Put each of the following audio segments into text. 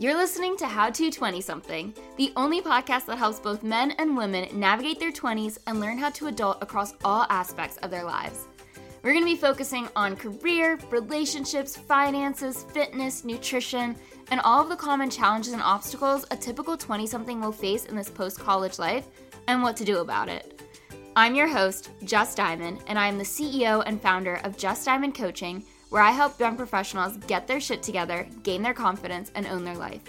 You're listening to How to 20 Something, the only podcast that helps both men and women navigate their 20s and learn how to adult across all aspects of their lives. We're going to be focusing on career, relationships, finances, fitness, nutrition, and all of the common challenges and obstacles a typical 20 something will face in this post college life and what to do about it. I'm your host, Jess Diamond, and I am the CEO and founder of Jess Diamond Coaching where I help young professionals get their shit together, gain their confidence, and own their life.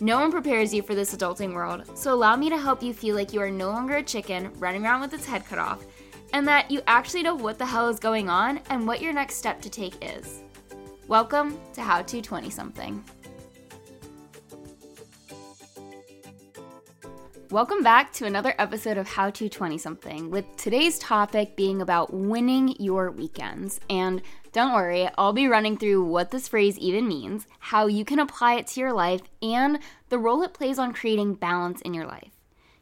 No one prepares you for this adulting world, so allow me to help you feel like you are no longer a chicken running around with its head cut off, and that you actually know what the hell is going on and what your next step to take is. Welcome to How to 20 Something. Welcome back to another episode of How to 20 Something, with today's topic being about winning your weekends. And don't worry, I'll be running through what this phrase even means, how you can apply it to your life, and the role it plays on creating balance in your life.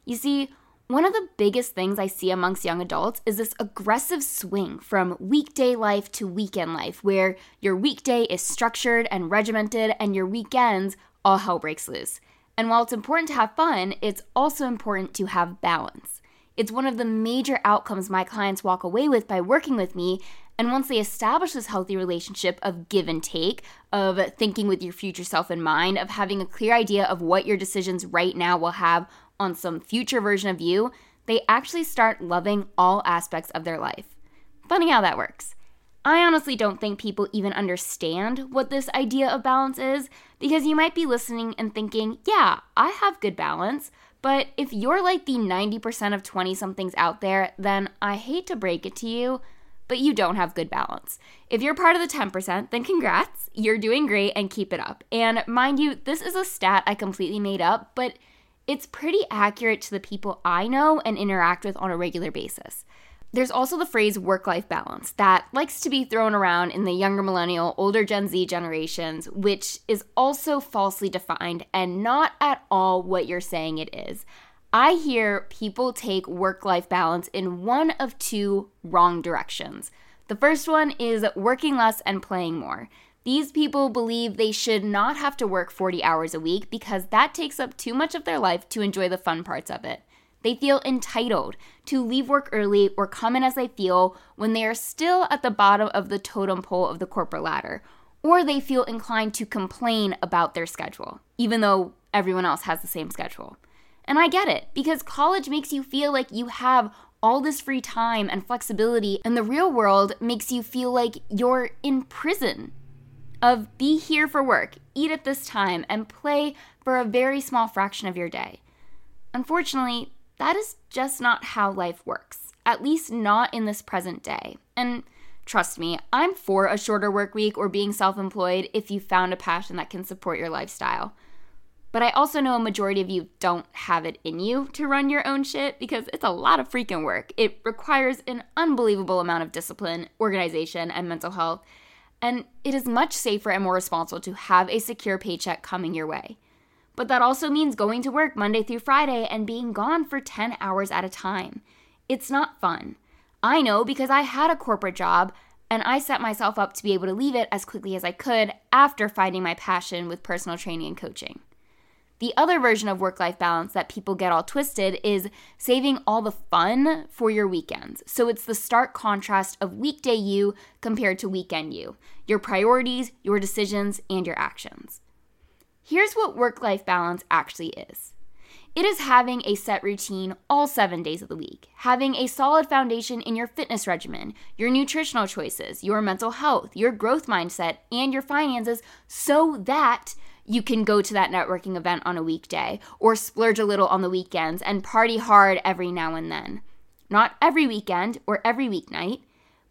You see, one of the biggest things I see amongst young adults is this aggressive swing from weekday life to weekend life, where your weekday is structured and regimented, and your weekends, all hell breaks loose. And while it's important to have fun, it's also important to have balance. It's one of the major outcomes my clients walk away with by working with me. And once they establish this healthy relationship of give and take, of thinking with your future self in mind, of having a clear idea of what your decisions right now will have on some future version of you, they actually start loving all aspects of their life. Funny how that works. I honestly don't think people even understand what this idea of balance is because you might be listening and thinking, yeah, I have good balance. But if you're like the 90% of 20 somethings out there, then I hate to break it to you, but you don't have good balance. If you're part of the 10%, then congrats, you're doing great and keep it up. And mind you, this is a stat I completely made up, but it's pretty accurate to the people I know and interact with on a regular basis. There's also the phrase work life balance that likes to be thrown around in the younger millennial, older Gen Z generations, which is also falsely defined and not at all what you're saying it is. I hear people take work life balance in one of two wrong directions. The first one is working less and playing more. These people believe they should not have to work 40 hours a week because that takes up too much of their life to enjoy the fun parts of it. They feel entitled to leave work early or come in as they feel when they are still at the bottom of the totem pole of the corporate ladder. Or they feel inclined to complain about their schedule, even though everyone else has the same schedule. And I get it, because college makes you feel like you have all this free time and flexibility, and the real world makes you feel like you're in prison. Of be here for work, eat at this time, and play for a very small fraction of your day. Unfortunately, that is just not how life works, at least not in this present day. And trust me, I'm for a shorter work week or being self employed if you found a passion that can support your lifestyle. But I also know a majority of you don't have it in you to run your own shit because it's a lot of freaking work. It requires an unbelievable amount of discipline, organization, and mental health. And it is much safer and more responsible to have a secure paycheck coming your way. But that also means going to work Monday through Friday and being gone for 10 hours at a time. It's not fun. I know because I had a corporate job and I set myself up to be able to leave it as quickly as I could after finding my passion with personal training and coaching. The other version of work life balance that people get all twisted is saving all the fun for your weekends. So it's the stark contrast of weekday you compared to weekend you, your priorities, your decisions, and your actions. Here's what work life balance actually is it is having a set routine all seven days of the week, having a solid foundation in your fitness regimen, your nutritional choices, your mental health, your growth mindset, and your finances so that you can go to that networking event on a weekday or splurge a little on the weekends and party hard every now and then. Not every weekend or every weeknight,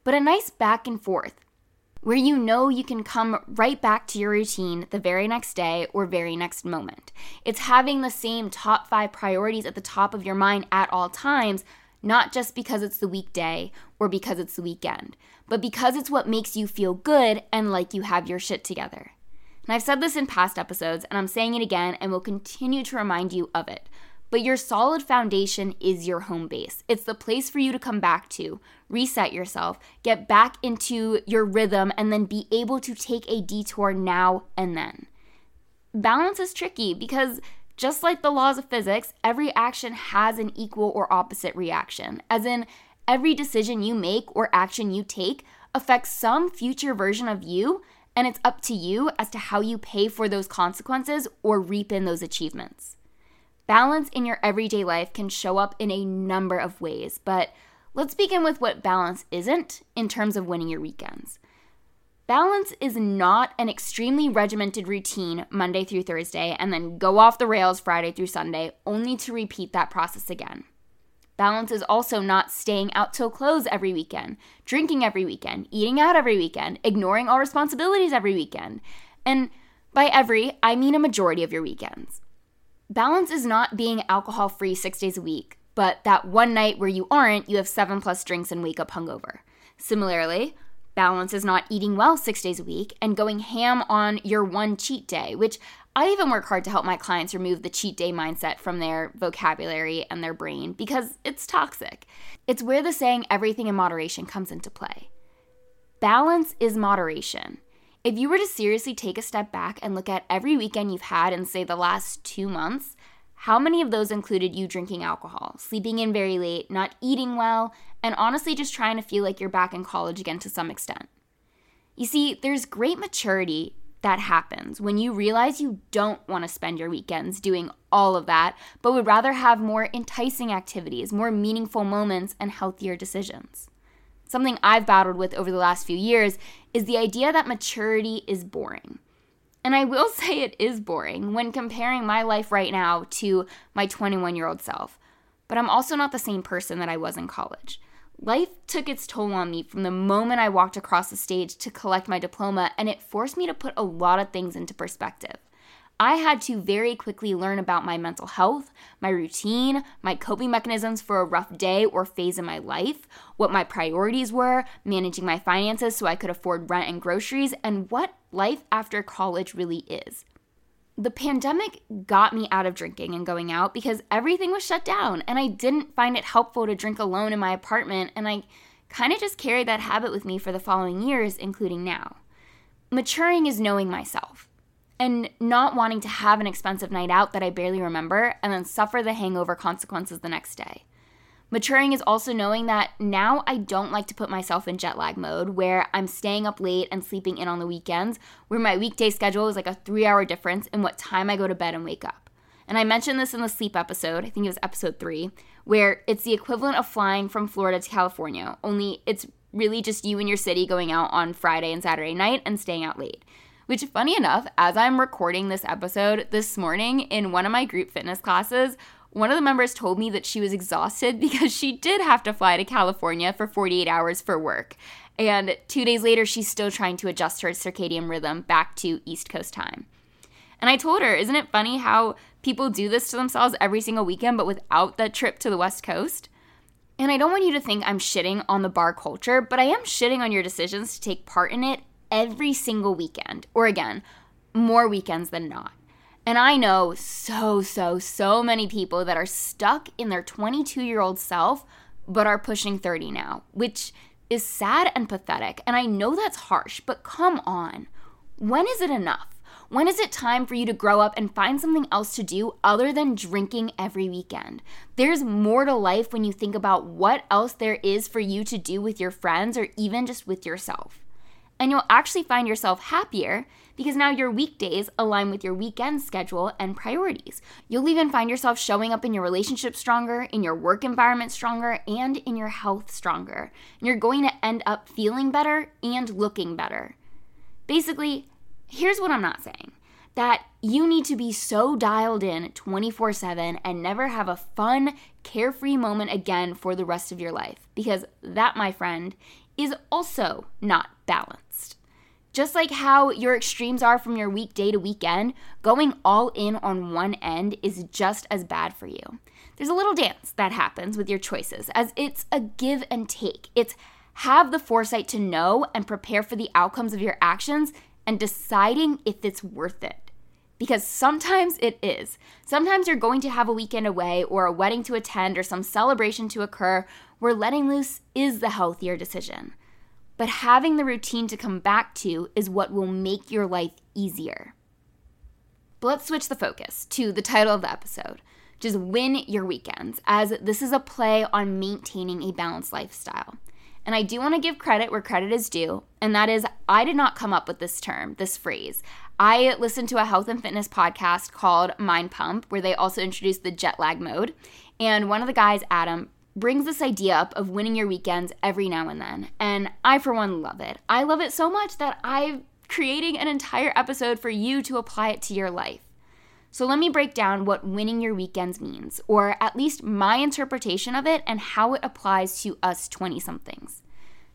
but a nice back and forth where you know you can come right back to your routine the very next day or very next moment. It's having the same top five priorities at the top of your mind at all times, not just because it's the weekday or because it's the weekend, but because it's what makes you feel good and like you have your shit together. And I've said this in past episodes, and I'm saying it again and will continue to remind you of it. But your solid foundation is your home base. It's the place for you to come back to, reset yourself, get back into your rhythm, and then be able to take a detour now and then. balance is tricky because just like the laws of physics, every action has an equal or opposite reaction, as in, every decision you make or action you take affects some future version of you, and it's up to you as to how you pay for those consequences or reap in those achievements. Balance in your everyday life can show up in a number of ways, but let's begin with what balance isn't in terms of winning your weekends. Balance is not an extremely regimented routine Monday through Thursday and then go off the rails Friday through Sunday, only to repeat that process again. Balance is also not staying out till close every weekend, drinking every weekend, eating out every weekend, ignoring all responsibilities every weekend. And by every, I mean a majority of your weekends. Balance is not being alcohol free six days a week, but that one night where you aren't, you have seven plus drinks and wake up hungover. Similarly, Balance is not eating well six days a week and going ham on your one cheat day, which I even work hard to help my clients remove the cheat day mindset from their vocabulary and their brain because it's toxic. It's where the saying everything in moderation comes into play. Balance is moderation. If you were to seriously take a step back and look at every weekend you've had in, say, the last two months, how many of those included you drinking alcohol, sleeping in very late, not eating well, and honestly just trying to feel like you're back in college again to some extent? You see, there's great maturity that happens when you realize you don't want to spend your weekends doing all of that, but would rather have more enticing activities, more meaningful moments, and healthier decisions. Something I've battled with over the last few years is the idea that maturity is boring. And I will say it is boring when comparing my life right now to my 21 year old self. But I'm also not the same person that I was in college. Life took its toll on me from the moment I walked across the stage to collect my diploma, and it forced me to put a lot of things into perspective. I had to very quickly learn about my mental health, my routine, my coping mechanisms for a rough day or phase in my life, what my priorities were, managing my finances so I could afford rent and groceries, and what life after college really is. The pandemic got me out of drinking and going out because everything was shut down, and I didn't find it helpful to drink alone in my apartment, and I kind of just carried that habit with me for the following years, including now. Maturing is knowing myself and not wanting to have an expensive night out that I barely remember and then suffer the hangover consequences the next day. Maturing is also knowing that now I don't like to put myself in jet lag mode where I'm staying up late and sleeping in on the weekends, where my weekday schedule is like a three hour difference in what time I go to bed and wake up. And I mentioned this in the sleep episode, I think it was episode three, where it's the equivalent of flying from Florida to California, only it's really just you and your city going out on Friday and Saturday night and staying out late. Which, funny enough, as I'm recording this episode this morning in one of my group fitness classes, one of the members told me that she was exhausted because she did have to fly to California for 48 hours for work. And two days later, she's still trying to adjust her circadian rhythm back to East Coast time. And I told her, isn't it funny how people do this to themselves every single weekend, but without that trip to the West Coast? And I don't want you to think I'm shitting on the bar culture, but I am shitting on your decisions to take part in it every single weekend, or again, more weekends than not. And I know so, so, so many people that are stuck in their 22 year old self, but are pushing 30 now, which is sad and pathetic. And I know that's harsh, but come on. When is it enough? When is it time for you to grow up and find something else to do other than drinking every weekend? There's more to life when you think about what else there is for you to do with your friends or even just with yourself. And you'll actually find yourself happier because now your weekdays align with your weekend schedule and priorities. You'll even find yourself showing up in your relationship stronger, in your work environment stronger, and in your health stronger. And you're going to end up feeling better and looking better. Basically, here's what I'm not saying that you need to be so dialed in 24 7 and never have a fun, carefree moment again for the rest of your life. Because that, my friend, is also not balanced. Just like how your extremes are from your weekday to weekend, going all in on one end is just as bad for you. There's a little dance that happens with your choices, as it's a give and take. It's have the foresight to know and prepare for the outcomes of your actions and deciding if it's worth it. Because sometimes it is. Sometimes you're going to have a weekend away or a wedding to attend or some celebration to occur where letting loose is the healthier decision. But having the routine to come back to is what will make your life easier. But let's switch the focus to the title of the episode, just win your weekends, as this is a play on maintaining a balanced lifestyle. And I do want to give credit where credit is due, and that is I did not come up with this term, this phrase. I listened to a health and fitness podcast called Mind Pump, where they also introduced the jet lag mode. And one of the guys, Adam, brings this idea up of winning your weekends every now and then. And I, for one, love it. I love it so much that I'm creating an entire episode for you to apply it to your life. So let me break down what winning your weekends means, or at least my interpretation of it and how it applies to us 20 somethings.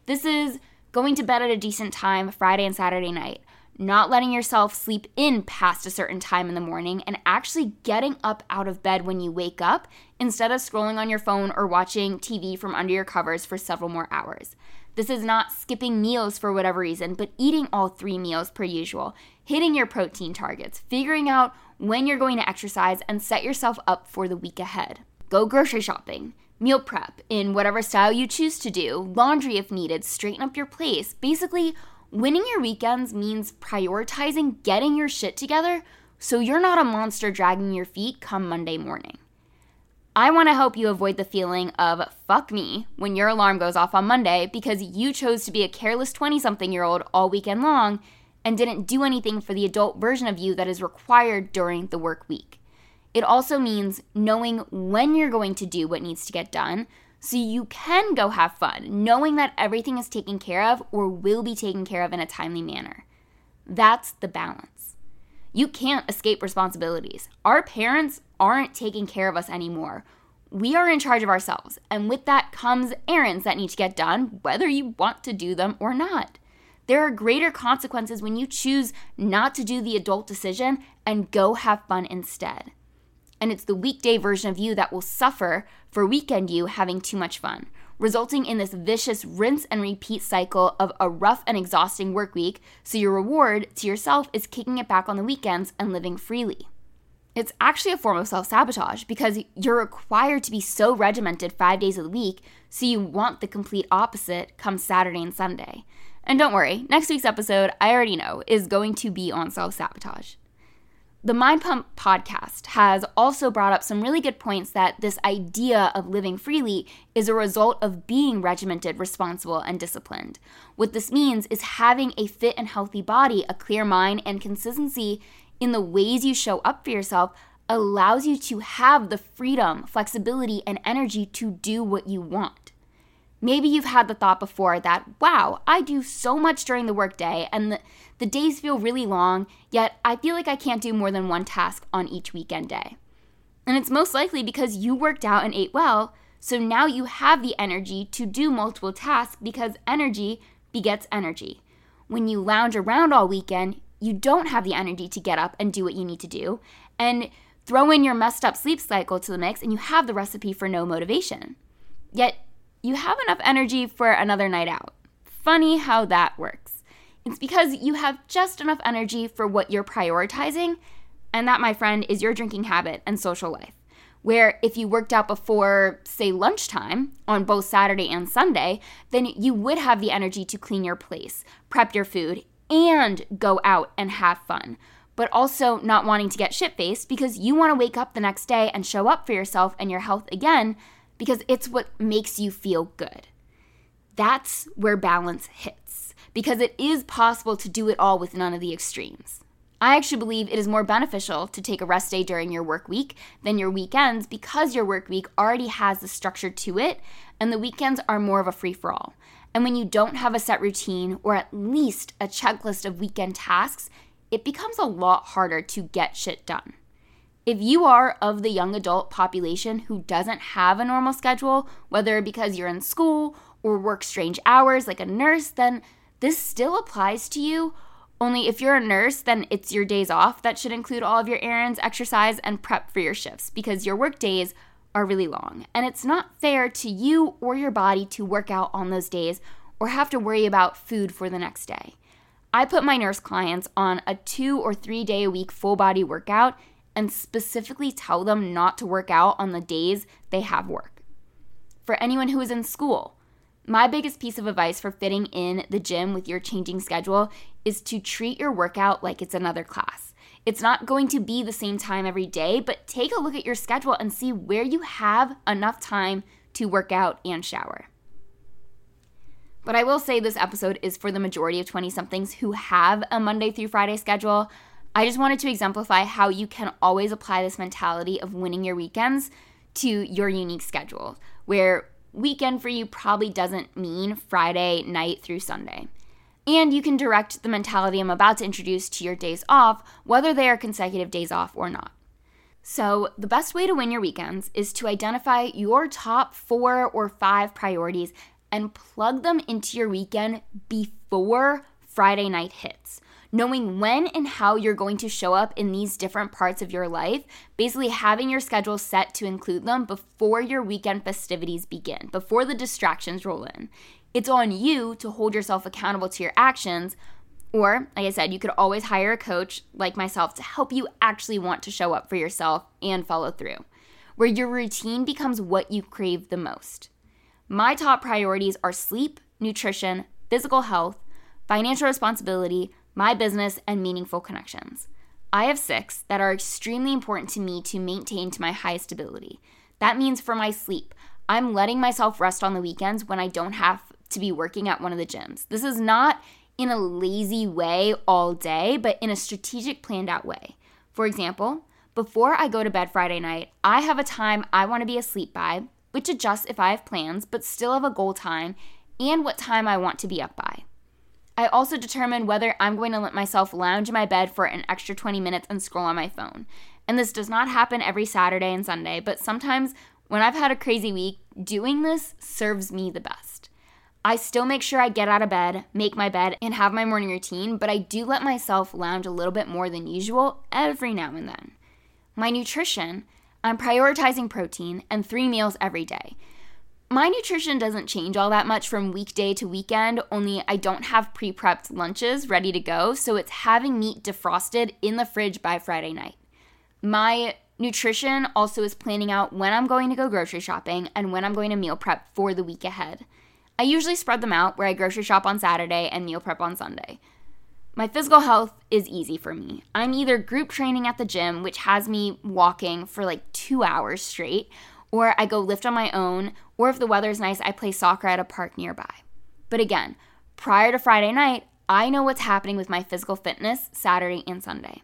This is going to bed at a decent time Friday and Saturday night, not letting yourself sleep in past a certain time in the morning, and actually getting up out of bed when you wake up instead of scrolling on your phone or watching TV from under your covers for several more hours. This is not skipping meals for whatever reason, but eating all three meals per usual, hitting your protein targets, figuring out when you're going to exercise, and set yourself up for the week ahead. Go grocery shopping, meal prep in whatever style you choose to do, laundry if needed, straighten up your place. Basically, winning your weekends means prioritizing getting your shit together so you're not a monster dragging your feet come Monday morning. I want to help you avoid the feeling of fuck me when your alarm goes off on Monday because you chose to be a careless 20 something year old all weekend long and didn't do anything for the adult version of you that is required during the work week. It also means knowing when you're going to do what needs to get done so you can go have fun, knowing that everything is taken care of or will be taken care of in a timely manner. That's the balance. You can't escape responsibilities. Our parents aren't taking care of us anymore. We are in charge of ourselves, and with that comes errands that need to get done, whether you want to do them or not. There are greater consequences when you choose not to do the adult decision and go have fun instead. And it's the weekday version of you that will suffer for weekend you having too much fun resulting in this vicious rinse and repeat cycle of a rough and exhausting work week, so your reward to yourself is kicking it back on the weekends and living freely. It's actually a form of self sabotage because you're required to be so regimented five days of the week, so you want the complete opposite come Saturday and Sunday. And don't worry, next week's episode, I already know, is going to be on self sabotage. The Mind Pump podcast has also brought up some really good points that this idea of living freely is a result of being regimented, responsible, and disciplined. What this means is having a fit and healthy body, a clear mind, and consistency in the ways you show up for yourself allows you to have the freedom, flexibility, and energy to do what you want. Maybe you've had the thought before that, wow, I do so much during the workday and the, the days feel really long, yet I feel like I can't do more than one task on each weekend day. And it's most likely because you worked out and ate well, so now you have the energy to do multiple tasks because energy begets energy. When you lounge around all weekend, you don't have the energy to get up and do what you need to do. And throw in your messed up sleep cycle to the mix, and you have the recipe for no motivation. Yet you have enough energy for another night out. Funny how that works. It's because you have just enough energy for what you're prioritizing, and that, my friend, is your drinking habit and social life. Where if you worked out before, say, lunchtime on both Saturday and Sunday, then you would have the energy to clean your place, prep your food, and go out and have fun. But also not wanting to get shit faced because you want to wake up the next day and show up for yourself and your health again because it's what makes you feel good. That's where balance hits because it is possible to do it all with none of the extremes. I actually believe it is more beneficial to take a rest day during your work week than your weekends because your work week already has the structure to it and the weekends are more of a free for all. And when you don't have a set routine or at least a checklist of weekend tasks, it becomes a lot harder to get shit done. If you are of the young adult population who doesn't have a normal schedule, whether because you're in school or work strange hours like a nurse, then this still applies to you. Only if you're a nurse, then it's your days off that should include all of your errands, exercise, and prep for your shifts because your work days are really long. And it's not fair to you or your body to work out on those days or have to worry about food for the next day. I put my nurse clients on a two or three day a week full body workout and specifically tell them not to work out on the days they have work. For anyone who is in school, My biggest piece of advice for fitting in the gym with your changing schedule is to treat your workout like it's another class. It's not going to be the same time every day, but take a look at your schedule and see where you have enough time to work out and shower. But I will say this episode is for the majority of 20 somethings who have a Monday through Friday schedule. I just wanted to exemplify how you can always apply this mentality of winning your weekends to your unique schedule, where weekend for you probably doesn't mean Friday night through Sunday. And you can direct the mentality I'm about to introduce to your days off, whether they are consecutive days off or not. So, the best way to win your weekends is to identify your top four or five priorities and plug them into your weekend before Friday night hits. Knowing when and how you're going to show up in these different parts of your life, basically having your schedule set to include them before your weekend festivities begin, before the distractions roll in. It's on you to hold yourself accountable to your actions. Or, like I said, you could always hire a coach like myself to help you actually want to show up for yourself and follow through, where your routine becomes what you crave the most. My top priorities are sleep, nutrition, physical health, financial responsibility, my business, and meaningful connections. I have six that are extremely important to me to maintain to my highest ability. That means for my sleep, I'm letting myself rest on the weekends when I don't have to be working at one of the gyms. This is not in a lazy way all day, but in a strategic, planned out way. For example, before I go to bed Friday night, I have a time I want to be asleep by which adjusts if I have plans, but still have a goal time and what time I want to be up by. I also determine whether I'm going to let myself lounge in my bed for an extra 20 minutes and scroll on my phone. And this does not happen every Saturday and Sunday, but sometimes when I've had a crazy week, doing this serves me the best. I still make sure I get out of bed, make my bed, and have my morning routine, but I do let myself lounge a little bit more than usual every now and then. My nutrition I'm prioritizing protein and three meals every day. My nutrition doesn't change all that much from weekday to weekend, only I don't have pre prepped lunches ready to go, so it's having meat defrosted in the fridge by Friday night. My nutrition also is planning out when I'm going to go grocery shopping and when I'm going to meal prep for the week ahead. I usually spread them out where I grocery shop on Saturday and meal prep on Sunday. My physical health is easy for me. I'm either group training at the gym, which has me walking for like two hours straight, or I go lift on my own, or if the weather's nice, I play soccer at a park nearby. But again, prior to Friday night, I know what's happening with my physical fitness Saturday and Sunday.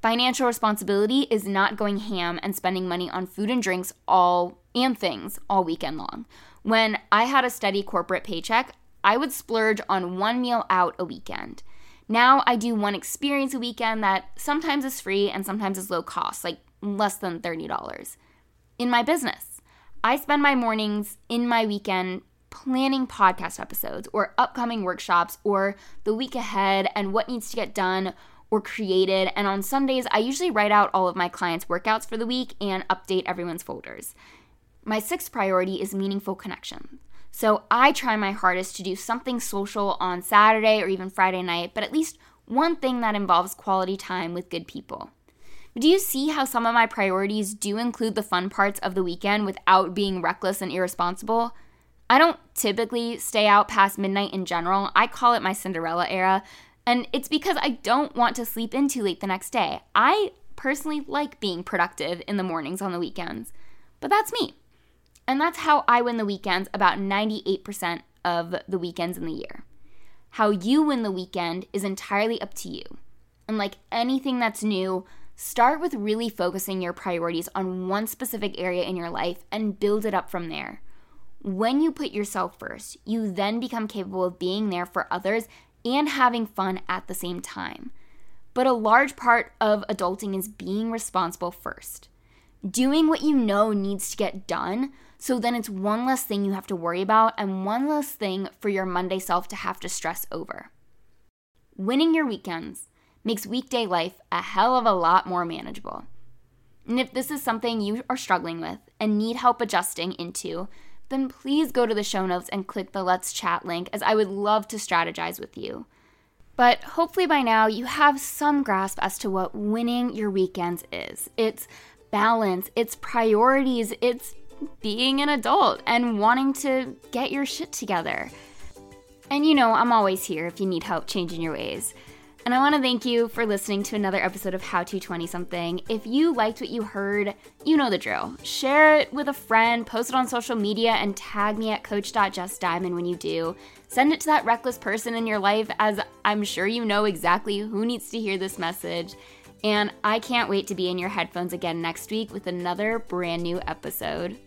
Financial responsibility is not going ham and spending money on food and drinks all and things all weekend long. When I had a steady corporate paycheck, I would splurge on one meal out a weekend. Now I do one experience a weekend that sometimes is free and sometimes is low cost, like less than $30. In my business, I spend my mornings in my weekend planning podcast episodes or upcoming workshops or the week ahead and what needs to get done or created. And on Sundays, I usually write out all of my clients' workouts for the week and update everyone's folders. My sixth priority is meaningful connection. So I try my hardest to do something social on Saturday or even Friday night, but at least one thing that involves quality time with good people. Do you see how some of my priorities do include the fun parts of the weekend without being reckless and irresponsible? I don't typically stay out past midnight in general. I call it my Cinderella era, and it's because I don't want to sleep in too late the next day. I personally like being productive in the mornings on the weekends, but that's me. And that's how I win the weekends about 98% of the weekends in the year. How you win the weekend is entirely up to you. And like anything that's new, start with really focusing your priorities on one specific area in your life and build it up from there. When you put yourself first, you then become capable of being there for others and having fun at the same time. But a large part of adulting is being responsible first. Doing what you know needs to get done so then it's one less thing you have to worry about and one less thing for your Monday self to have to stress over. Winning your weekends makes weekday life a hell of a lot more manageable. And if this is something you are struggling with and need help adjusting into, then please go to the show notes and click the Let's Chat link, as I would love to strategize with you. But hopefully by now you have some grasp as to what winning your weekends is. It's balance, it's priorities, it's being an adult and wanting to get your shit together. And you know, I'm always here if you need help changing your ways. And I want to thank you for listening to another episode of How to 20 Something. If you liked what you heard, you know the drill. Share it with a friend, post it on social media, and tag me at coach.jessdiamond when you do. Send it to that reckless person in your life, as I'm sure you know exactly who needs to hear this message. And I can't wait to be in your headphones again next week with another brand new episode.